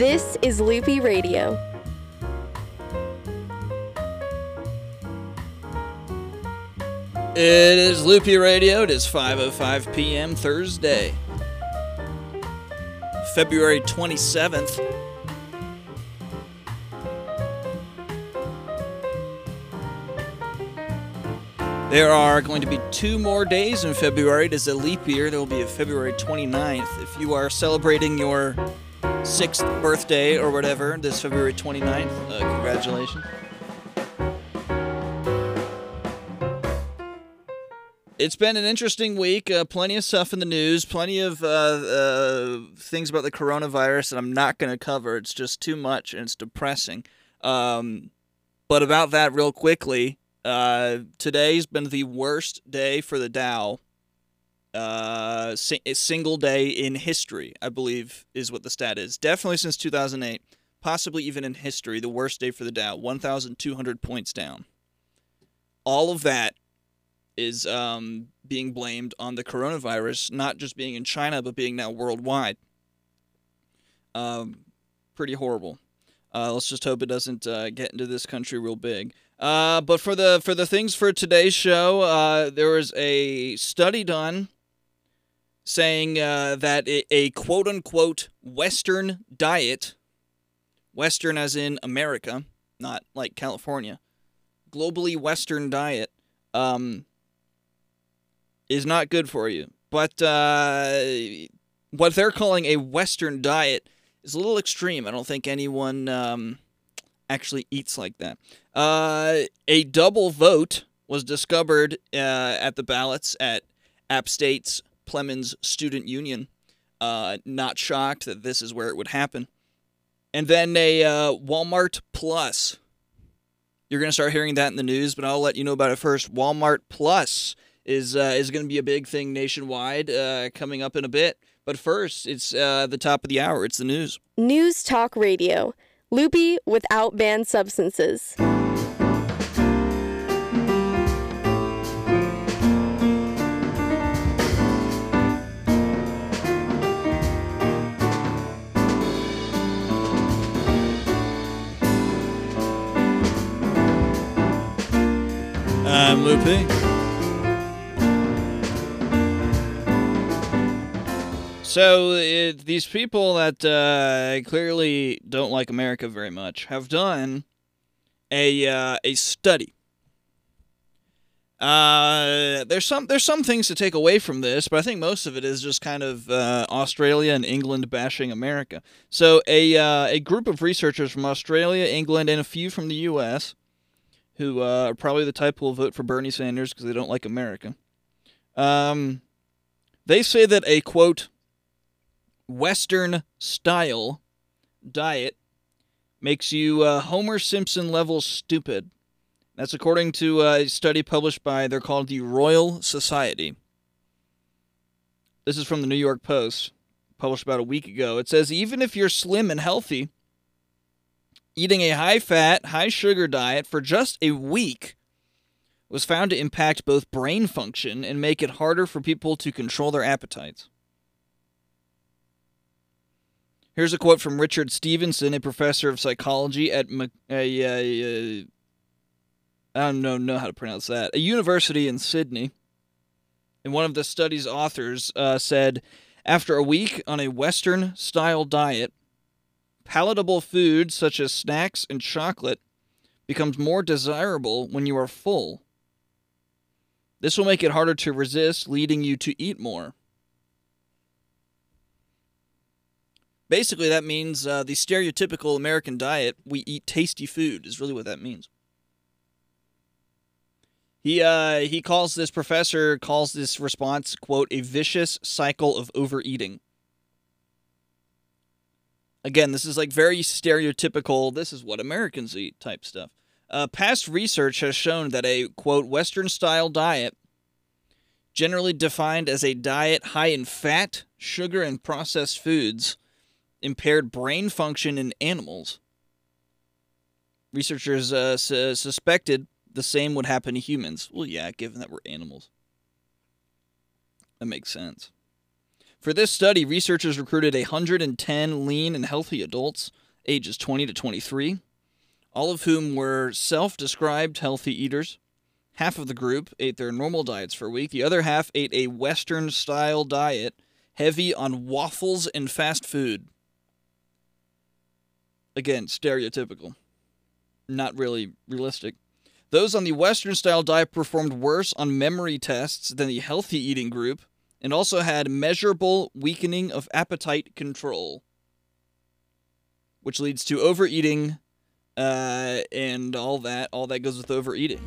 This is Loopy Radio. It is Loopy Radio. It is 5:05 p.m. Thursday, February 27th. There are going to be two more days in February. It is a leap year. There will be a February 29th. If you are celebrating your sixth birthday or whatever this February 29th, uh, congratulations. It's been an interesting week. Uh, plenty of stuff in the news. Plenty of uh, uh, things about the coronavirus that I'm not going to cover. It's just too much and it's depressing. Um, but about that, real quickly, uh, today's been the worst day for the Dow. Uh, single day in history, I believe, is what the stat is. Definitely since 2008, possibly even in history, the worst day for the Dow. 1,200 points down. All of that is um, being blamed on the coronavirus, not just being in China, but being now worldwide. Um, pretty horrible. Uh, let's just hope it doesn't uh, get into this country real big. Uh, but for the for the things for today's show, uh, there was a study done saying uh, that a, a quote unquote Western diet, Western as in America, not like California, globally Western diet, um, is not good for you. But uh, what they're calling a Western diet is a little extreme. I don't think anyone um, actually eats like that. Uh, a double vote was discovered uh, at the ballots at App State's Plemmons Student Union. Uh, not shocked that this is where it would happen. And then a uh, Walmart Plus. You're going to start hearing that in the news, but I'll let you know about it first. Walmart Plus is uh, is going to be a big thing nationwide uh, coming up in a bit. But first, it's uh, the top of the hour. It's the news. News Talk Radio. Loopy without banned substances. So uh, these people that uh, clearly don't like America very much have done a uh, a study. Uh, there's some there's some things to take away from this, but I think most of it is just kind of uh, Australia and England bashing America. So a uh, a group of researchers from Australia, England, and a few from the U.S. who uh, are probably the type who will vote for Bernie Sanders because they don't like America. Um, they say that a quote Western style diet makes you uh, Homer Simpson level stupid. That's according to a study published by, they're called the Royal Society. This is from the New York Post, published about a week ago. It says even if you're slim and healthy, eating a high fat, high sugar diet for just a week was found to impact both brain function and make it harder for people to control their appetites. Here's a quote from Richard Stevenson, a professor of psychology at I don't know, know how to pronounce that, a university in Sydney. And one of the study's authors uh, said, after a week on a Western style diet, palatable food such as snacks and chocolate becomes more desirable when you are full. This will make it harder to resist, leading you to eat more. Basically, that means uh, the stereotypical American diet, we eat tasty food, is really what that means. He uh, he calls this professor calls this response quote a vicious cycle of overeating. Again, this is like very stereotypical. This is what Americans eat type stuff. Uh, past research has shown that a quote Western style diet, generally defined as a diet high in fat, sugar, and processed foods, impaired brain function in animals. Researchers uh, su- suspected the same would happen to humans. Well, yeah, given that we're animals. That makes sense. For this study, researchers recruited 110 lean and healthy adults, ages 20 to 23, all of whom were self described healthy eaters. Half of the group ate their normal diets for a week, the other half ate a Western style diet heavy on waffles and fast food. Again, stereotypical. Not really realistic. Those on the Western style diet performed worse on memory tests than the healthy eating group and also had measurable weakening of appetite control, which leads to overeating uh, and all that. All that goes with overeating,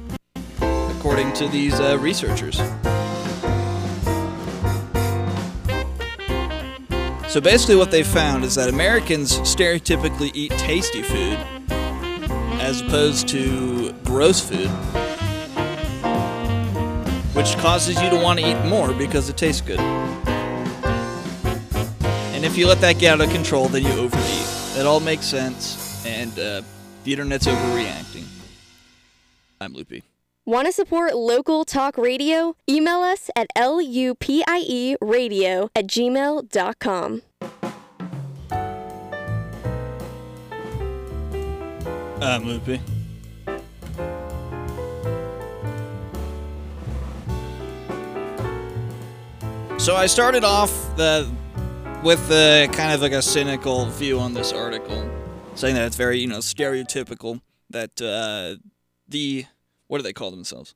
according to these uh, researchers. So basically, what they found is that Americans stereotypically eat tasty food as opposed to gross food, which causes you to want to eat more because it tastes good. And if you let that get out of control, then you overeat. It all makes sense, and uh, the internet's overreacting. I'm Loopy. Want to support local talk radio? Email us at loopy radio at gmail.com. I'm Loopy. So I started off the with the kind of like a cynical view on this article, saying that it's very you know stereotypical that uh, the what do they call themselves?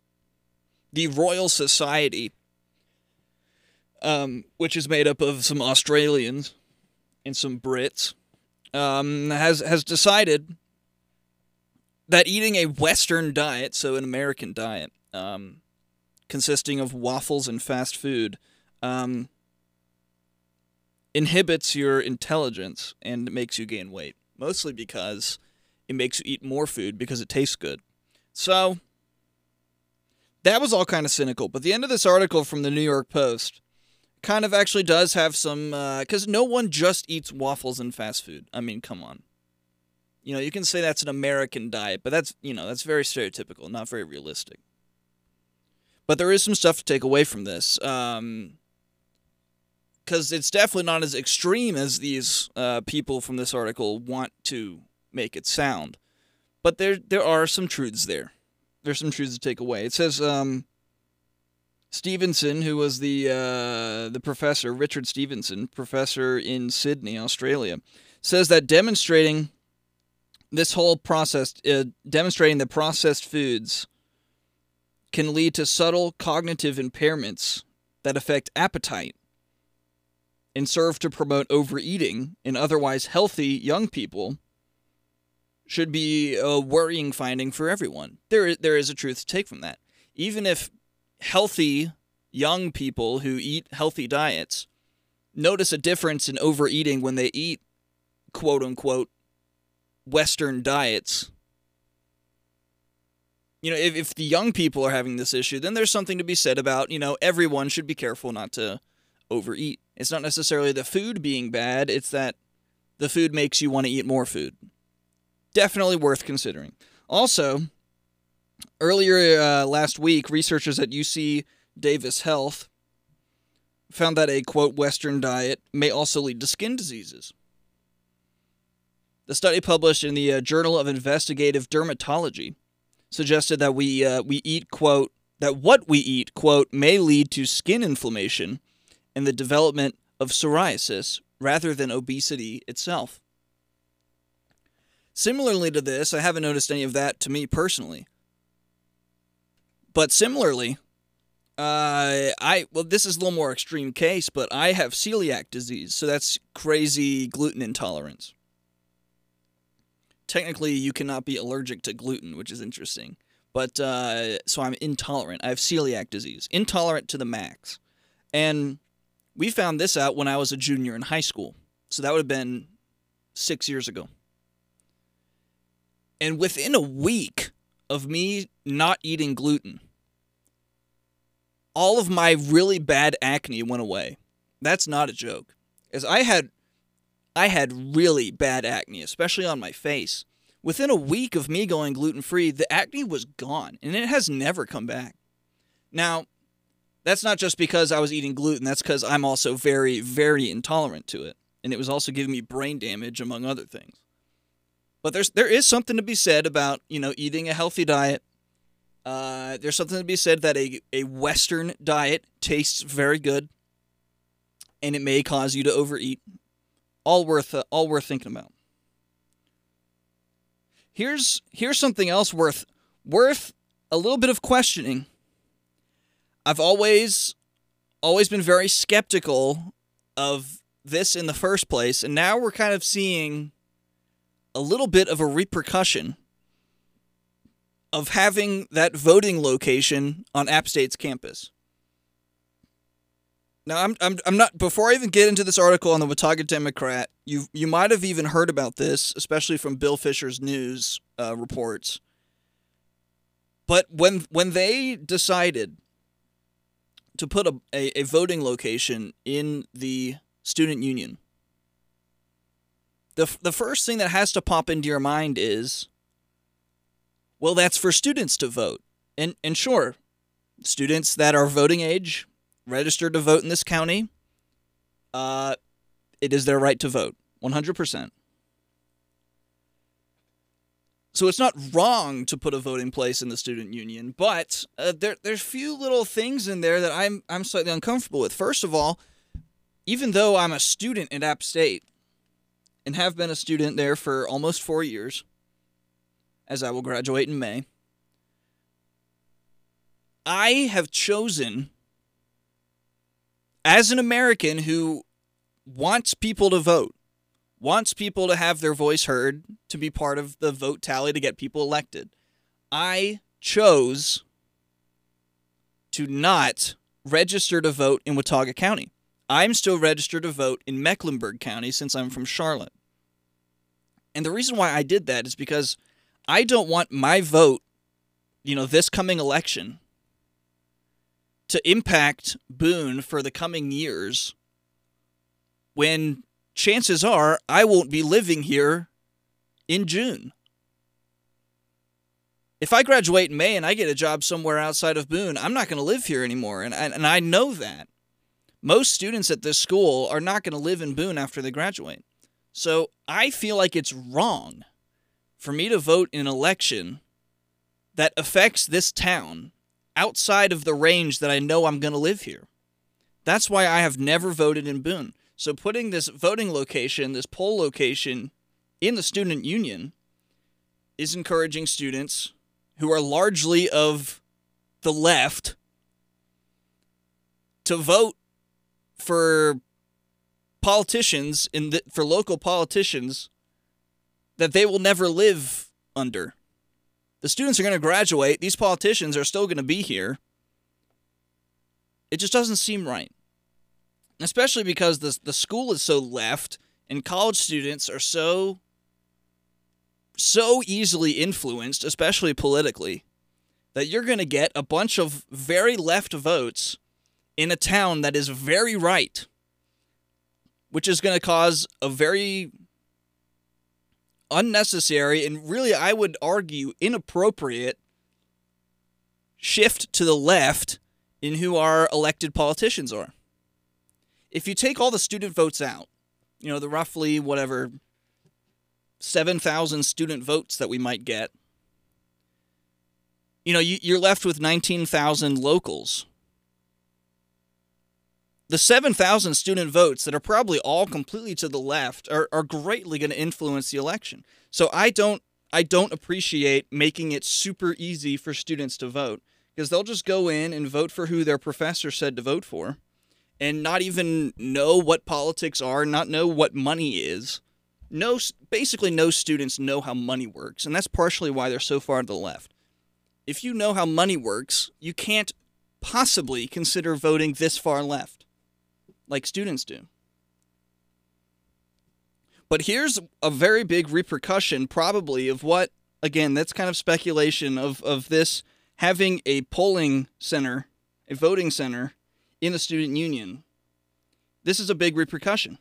The Royal Society, um, which is made up of some Australians and some Brits, um, has has decided that eating a Western diet, so an American diet, um, consisting of waffles and fast food, um, inhibits your intelligence and makes you gain weight. Mostly because it makes you eat more food because it tastes good. So, that was all kind of cynical. But the end of this article from the New York Post kind of actually does have some, because uh, no one just eats waffles and fast food. I mean, come on. You know, you can say that's an American diet, but that's, you know, that's very stereotypical, not very realistic. But there is some stuff to take away from this. Um, because it's definitely not as extreme as these uh, people from this article want to make it sound. But there there are some truths there. There's some truths to take away. It says um, Stevenson, who was the uh, the professor, Richard Stevenson, professor in Sydney, Australia, says that demonstrating this whole process, uh, demonstrating that processed foods can lead to subtle cognitive impairments that affect appetite and serve to promote overeating in otherwise healthy young people should be a worrying finding for everyone. There, there is a truth to take from that. Even if healthy young people who eat healthy diets notice a difference in overeating when they eat quote unquote Western diets. You know, if, if the young people are having this issue, then there's something to be said about, you know, everyone should be careful not to overeat. It's not necessarily the food being bad, it's that the food makes you want to eat more food. Definitely worth considering. Also, earlier uh, last week, researchers at UC Davis Health found that a quote Western diet may also lead to skin diseases. The study published in the uh, Journal of Investigative Dermatology suggested that we uh, we eat quote that what we eat quote may lead to skin inflammation and the development of psoriasis rather than obesity itself. Similarly to this, I haven't noticed any of that to me personally. But similarly, uh, I well, this is a little more extreme case, but I have celiac disease, so that's crazy gluten intolerance. Technically, you cannot be allergic to gluten, which is interesting. But uh, so I'm intolerant. I have celiac disease, intolerant to the max, and we found this out when I was a junior in high school. So that would have been six years ago. And within a week of me not eating gluten, all of my really bad acne went away. That's not a joke. As I had I had really bad acne, especially on my face. Within a week of me going gluten free, the acne was gone and it has never come back. Now, That's not just because I was eating gluten, that's because I'm also very, very intolerant to it. And it was also giving me brain damage, among other things. But there's there is something to be said about, you know, eating a healthy diet. Uh, there's something to be said that a, a Western diet tastes very good and it may cause you to overeat. All worth uh, all worth thinking about. Here's here's something else worth worth a little bit of questioning. I've always always been very skeptical of this in the first place, and now we're kind of seeing a little bit of a repercussion of having that voting location on App State's campus. Now, I'm, I'm, I'm not, before I even get into this article on the Watauga Democrat, you you might have even heard about this, especially from Bill Fisher's news uh, reports. But when when they decided to put a, a, a voting location in the student union, the, the first thing that has to pop into your mind is, well, that's for students to vote. And, and sure, students that are voting age, registered to vote in this county, uh, it is their right to vote, 100%. So it's not wrong to put a voting place in the student union, but uh, there there's a few little things in there that I'm I'm slightly uncomfortable with. First of all, even though I'm a student at App State and have been a student there for almost 4 years as I will graduate in May, I have chosen as an American who wants people to vote wants people to have their voice heard, to be part of the vote tally to get people elected. I chose to not register to vote in Watauga County. I'm still registered to vote in Mecklenburg County since I'm from Charlotte. And the reason why I did that is because I don't want my vote, you know, this coming election to impact Boone for the coming years when chances are I won't be living here in June. If I graduate in May and I get a job somewhere outside of Boone, I'm not going to live here anymore. And, and I know that. Most students at this school are not going to live in Boone after they graduate. So I feel like it's wrong for me to vote in an election that affects this town outside of the range that I know I'm going to live here. That's why I have never voted in Boone. So putting this voting location, this poll location in the student union is encouraging students who are largely of the left to vote for politicians in the, for local politicians that they will never live under. The students are going to graduate, these politicians are still going to be here. It just doesn't seem right especially because the the school is so left and college students are so so easily influenced, especially politically, that you're going to get a bunch of very left votes in a town that is very right, which is going to cause a very unnecessary and really, I would argue, inappropriate shift to the left in who our elected politicians are if you take all the student votes out, you know, the roughly whatever 7,000 student votes that we might get, you know, you, you're left with 19,000 locals. The 7,000 student votes that are probably all completely to the left are, are greatly going to influence the election. So I don't I don't appreciate making it super easy for students to vote because they'll just go in and vote for who their professor said to vote for and not even know what politics are, not know what money is. No, basically, no students know how money works, and that's partially why they're so far to the left. If you know how money works, you can't possibly consider voting this far left, like students do. But here's a very big repercussion, probably, of what, again, that's kind of speculation of, of this having a polling center, a voting center in the student union. This is a big repercussion.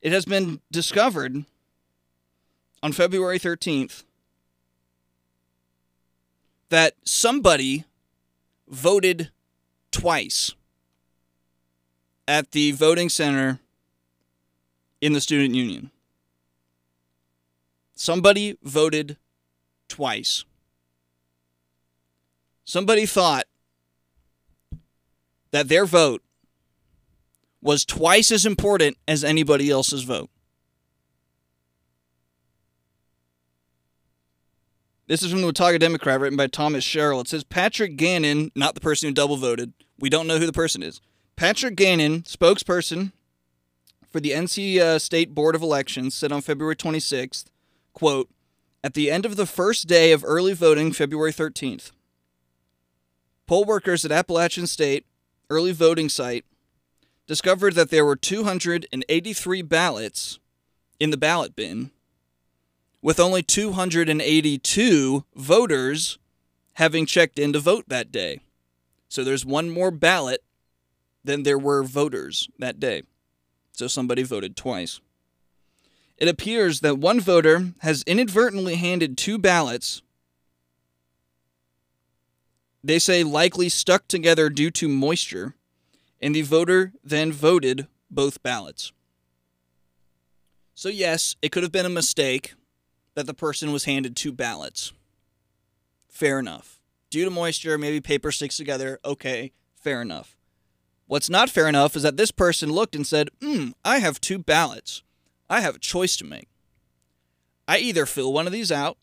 It has been discovered on February 13th that somebody voted twice at the voting center in the student union. Somebody voted twice. Somebody thought that their vote was twice as important as anybody else's vote. This is from the Watauga Democrat, written by Thomas Sherrill. It says Patrick Gannon, not the person who double voted. We don't know who the person is. Patrick Gannon, spokesperson for the NC uh, State Board of Elections, said on February 26th, quote, at the end of the first day of early voting, February 13th, poll workers at Appalachian State early voting site discovered that there were 283 ballots in the ballot bin with only 282 voters having checked in to vote that day. So there's one more ballot than there were voters that day. So somebody voted twice. It appears that one voter has inadvertently handed two ballots. They say likely stuck together due to moisture, and the voter then voted both ballots. So, yes, it could have been a mistake that the person was handed two ballots. Fair enough. Due to moisture, maybe paper sticks together. Okay, fair enough. What's not fair enough is that this person looked and said, Hmm, I have two ballots. I have a choice to make. I either fill one of these out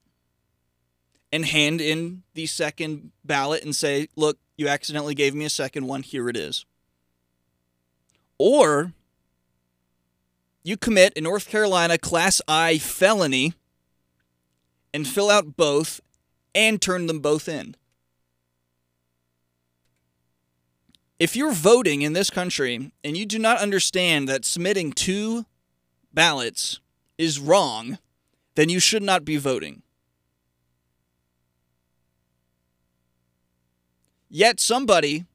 and hand in the second ballot and say, Look, you accidentally gave me a second one. Here it is. Or you commit a North Carolina Class I felony and fill out both and turn them both in. If you're voting in this country and you do not understand that submitting two ballots is wrong, then you should not be voting. Yet somebody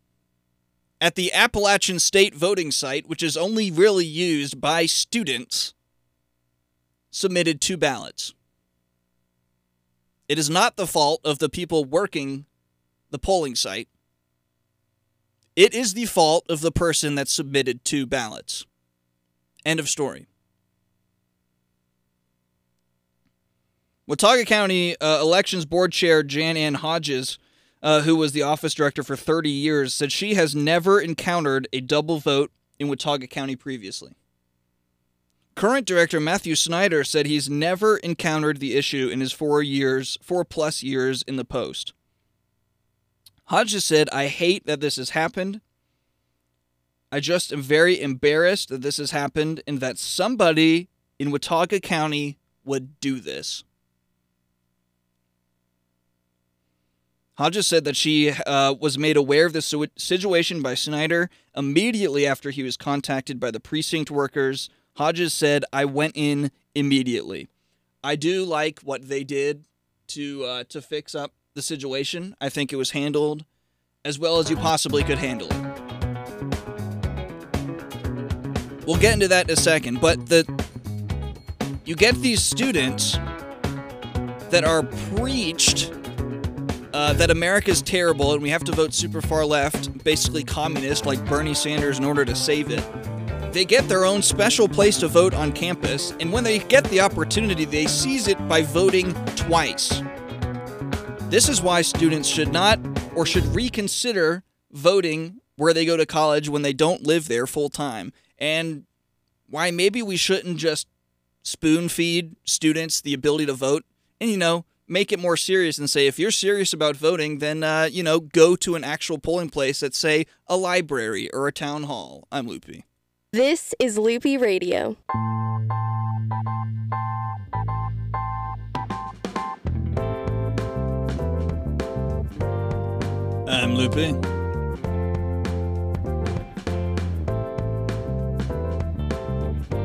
at the Appalachian State voting site, which is only really used by students, submitted two ballots. It is not the fault of the people working the polling site. It is the fault of the person that submitted two ballots. End of story. Watauga County uh, Elections Board Chair Jane Ann Hodges, uh, who was the office director for 30 years, said she has never encountered a double vote in Watauga County previously. Current director Matthew Snyder said he's never encountered the issue in his four years, four plus years in the post. Hodges said, I hate that this has happened. I just am very embarrassed that this has happened and that somebody in Watauga County would do this. Hodges said that she uh, was made aware of this situation by Snyder immediately after he was contacted by the precinct workers Hodges said, I went in immediately. I do like what they did to uh, to fix up the situation. I think it was handled as well as you possibly could handle it. We'll get into that in a second, but the you get these students that are preached uh, that America's terrible and we have to vote super far left, basically communist like Bernie Sanders in order to save it they get their own special place to vote on campus, and when they get the opportunity, they seize it by voting twice. This is why students should not or should reconsider voting where they go to college when they don't live there full time, and why maybe we shouldn't just spoon feed students the ability to vote and, you know, make it more serious and say if you're serious about voting, then, uh, you know, go to an actual polling place at, say, a library or a town hall. I'm Loopy. This is Loopy Radio. I'm Loopy.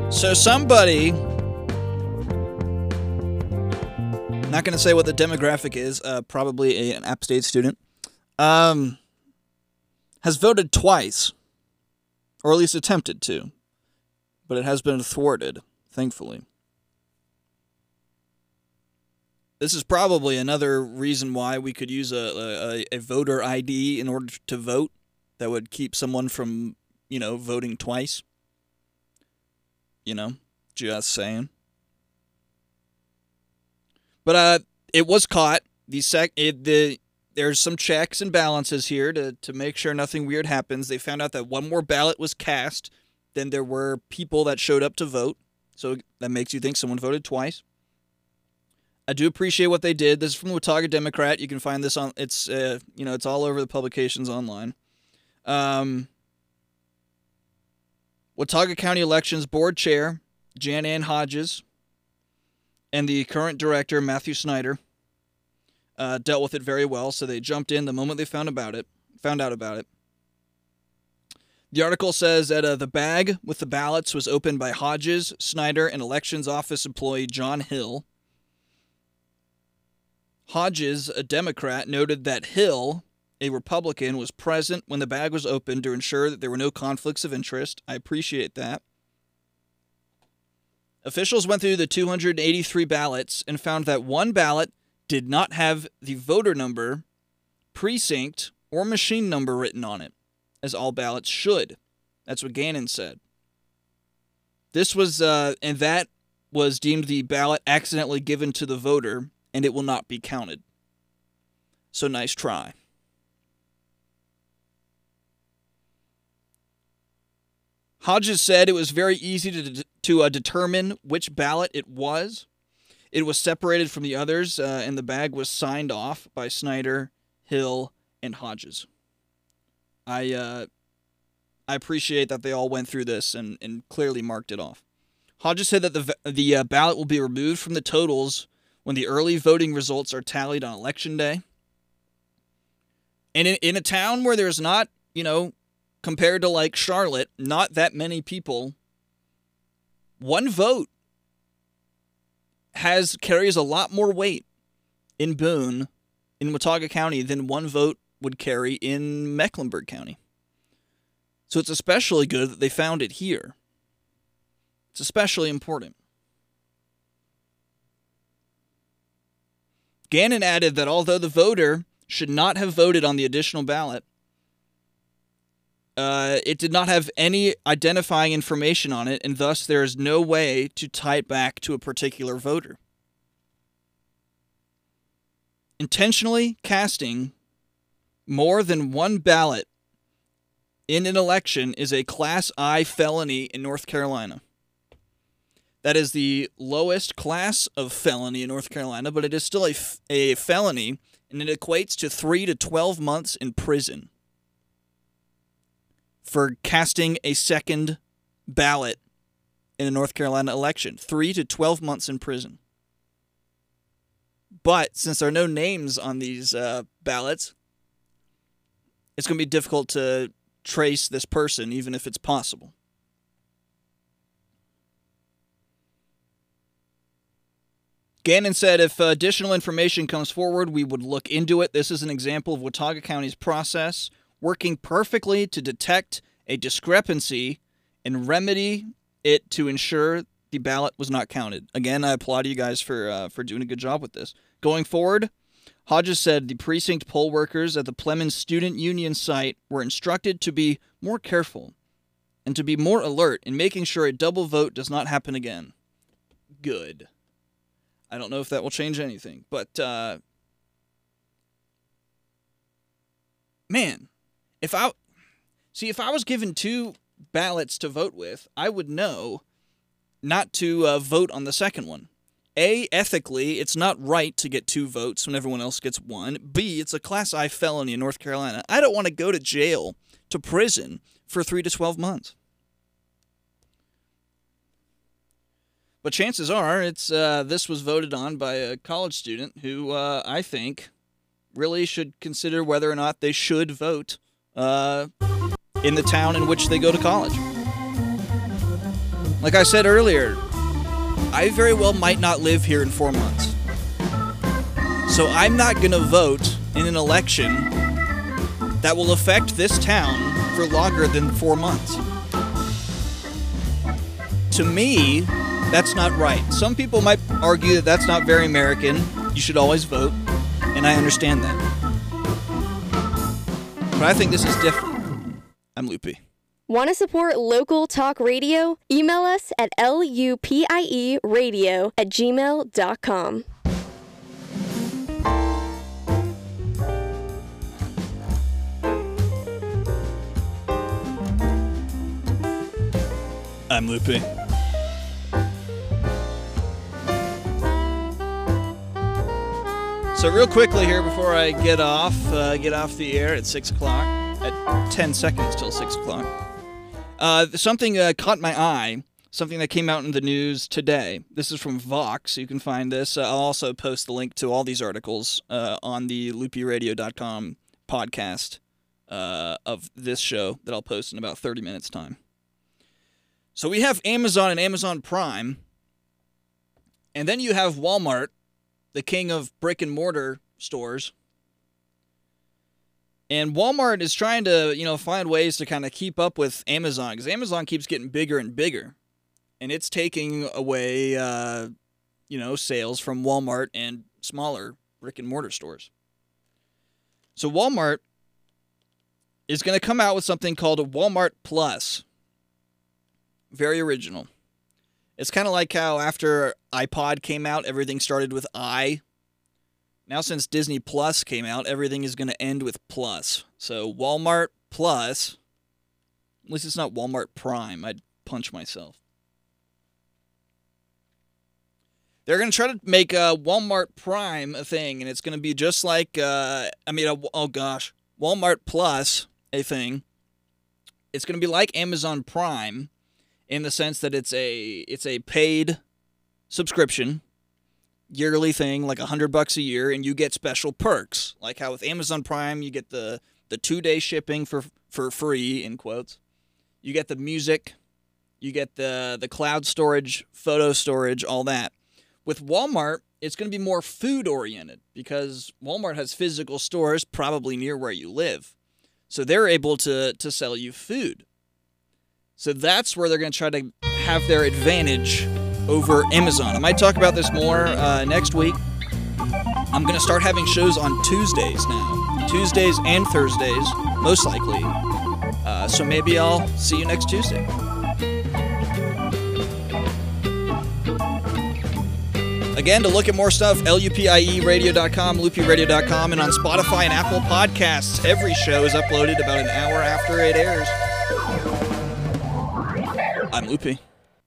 So somebody not going to say what the demographic is, uh, probably a, an App State student, um, has voted twice or at least attempted to, but it has been thwarted, thankfully. This is probably another reason why we could use a, a, a voter ID in order to vote that would keep someone from, you know, voting twice. You know, just saying. But uh, it was caught. The sec, it, the there's some checks and balances here to to make sure nothing weird happens. They found out that one more ballot was cast than there were people that showed up to vote. So that makes you think someone voted twice. I do appreciate what they did. This is from the Watauga Democrat. You can find this on it's uh, you know it's all over the publications online. Um, Watauga County Elections Board Chair Jane Ann Hodges and the current director Matthew Snyder uh, dealt with it very well. So they jumped in the moment they found about it, found out about it. The article says that uh, the bag with the ballots was opened by Hodges, Snyder, and elections office employee John Hill. Hodges, a Democrat, noted that Hill, a Republican, was present when the bag was opened to ensure that there were no conflicts of interest. I appreciate that. Officials went through the 283 ballots and found that one ballot did not have the voter number, precinct, or machine number written on it, as all ballots should. That's what Gannon said. This was, uh, and that was deemed the ballot accidentally given to the voter, and it will not be counted. So nice try. Hodges said it was very easy to, to uh, determine which ballot it was. It was separated from the others, uh, and the bag was signed off by Snyder, Hill, and Hodges. I uh, I appreciate that they all went through this and, and clearly marked it off. Hodges said that the the uh, ballot will be removed from the totals when the early voting results are tallied on election day. And in, in a town where there's not, you know, compared to like Charlotte, not that many people, one vote has carries a lot more weight in Boone, in Watauga County, than one vote would carry in Mecklenburg County. So it's especially good that they found it here. It's especially important. Gannon added that although the voter should not have voted on the additional ballot, uh, it did not have any identifying information on it, and thus there is no way to tie it back to a particular voter. Intentionally casting more than one ballot in an election is a Class I felony in North Carolina. That is the lowest class of felony in North Carolina, but it is still a, f- a felony, and it equates to 3 to 12 months in prison for casting a second ballot in a North Carolina election. 3 to 12 months in prison. But since there are no names on these uh, ballots, it's going to be difficult to trace this person, even if it's possible. Gannon said if additional information comes forward, we would look into it. This is an example of Watauga County's process working perfectly to detect a discrepancy and remedy it to ensure the ballot was not counted. Again, I applaud you guys for uh, for doing a good job with this. Going forward, Hodges said the precinct poll workers at the Plemmons Student Union site were instructed to be more careful and to be more alert in making sure a double vote does not happen again. Good. I don't know if that will change anything, but uh, man, if I see if I was given two ballots to vote with, I would know not to uh, vote on the second one. A, ethically, it's not right to get two votes when everyone else gets one. B, it's a Class I felony in North Carolina. I don't want to go to jail, to prison, for three to 12 months. But chances are, it's uh, this was voted on by a college student who uh, I think really should consider whether or not they should vote uh, in the town in which they go to college. Like I said earlier, I very well might not live here in four months. So I'm not going to vote in an election that will affect this town for longer than four months. To me, that's not right. Some people might argue that that's not very American. You should always vote, and I understand that. But I think this is different. I'm Loopy. Want to support local talk radio? Email us at loopy radio at gmail.com. I'm Loopy. So real quickly here before I get off, uh, get off the air at six o'clock, at ten seconds till six o'clock. Uh, something uh, caught my eye. Something that came out in the news today. This is from Vox. You can find this. Uh, I'll also post the link to all these articles uh, on the loopyradio.com podcast uh, of this show that I'll post in about 30 minutes' time. So we have Amazon and Amazon Prime, and then you have Walmart, the king of brick and mortar stores. And Walmart is trying to, you know, find ways to kind of keep up with Amazon because Amazon keeps getting bigger and bigger, and it's taking away, uh, you know, sales from Walmart and smaller brick and mortar stores. So Walmart is going to come out with something called a Walmart Plus. Very original. It's kind of like how after iPod came out, everything started with I. Now, since Disney Plus came out, everything is going to end with plus. So, Walmart Plus. At least it's not Walmart Prime. I'd punch myself. They're going to try to make uh, Walmart Prime a thing, and it's going to be just like, uh, I mean, oh gosh, Walmart Plus a thing. It's going to be like Amazon Prime in the sense that it's a it's a paid subscription yearly thing like a hundred bucks a year and you get special perks. Like how with amazon prime you get the the two day shipping for for free in quotes. You get the music you get the the cloud storage photo storage all that. With walmart it's going to be more food oriented because walmart has physical stores probably near where you live. So they're able to to sell you food so that's where they're going to try to have their advantage over Amazon. I might talk about this more uh, next week. I'm going to start having shows on Tuesdays now. Tuesdays and Thursdays, most likely. Uh, so maybe I'll see you next Tuesday. Again, to look at more stuff, lupieradio.com, loopyradio.com, and on Spotify and Apple Podcasts. Every show is uploaded about an hour after it airs. I'm Loopy.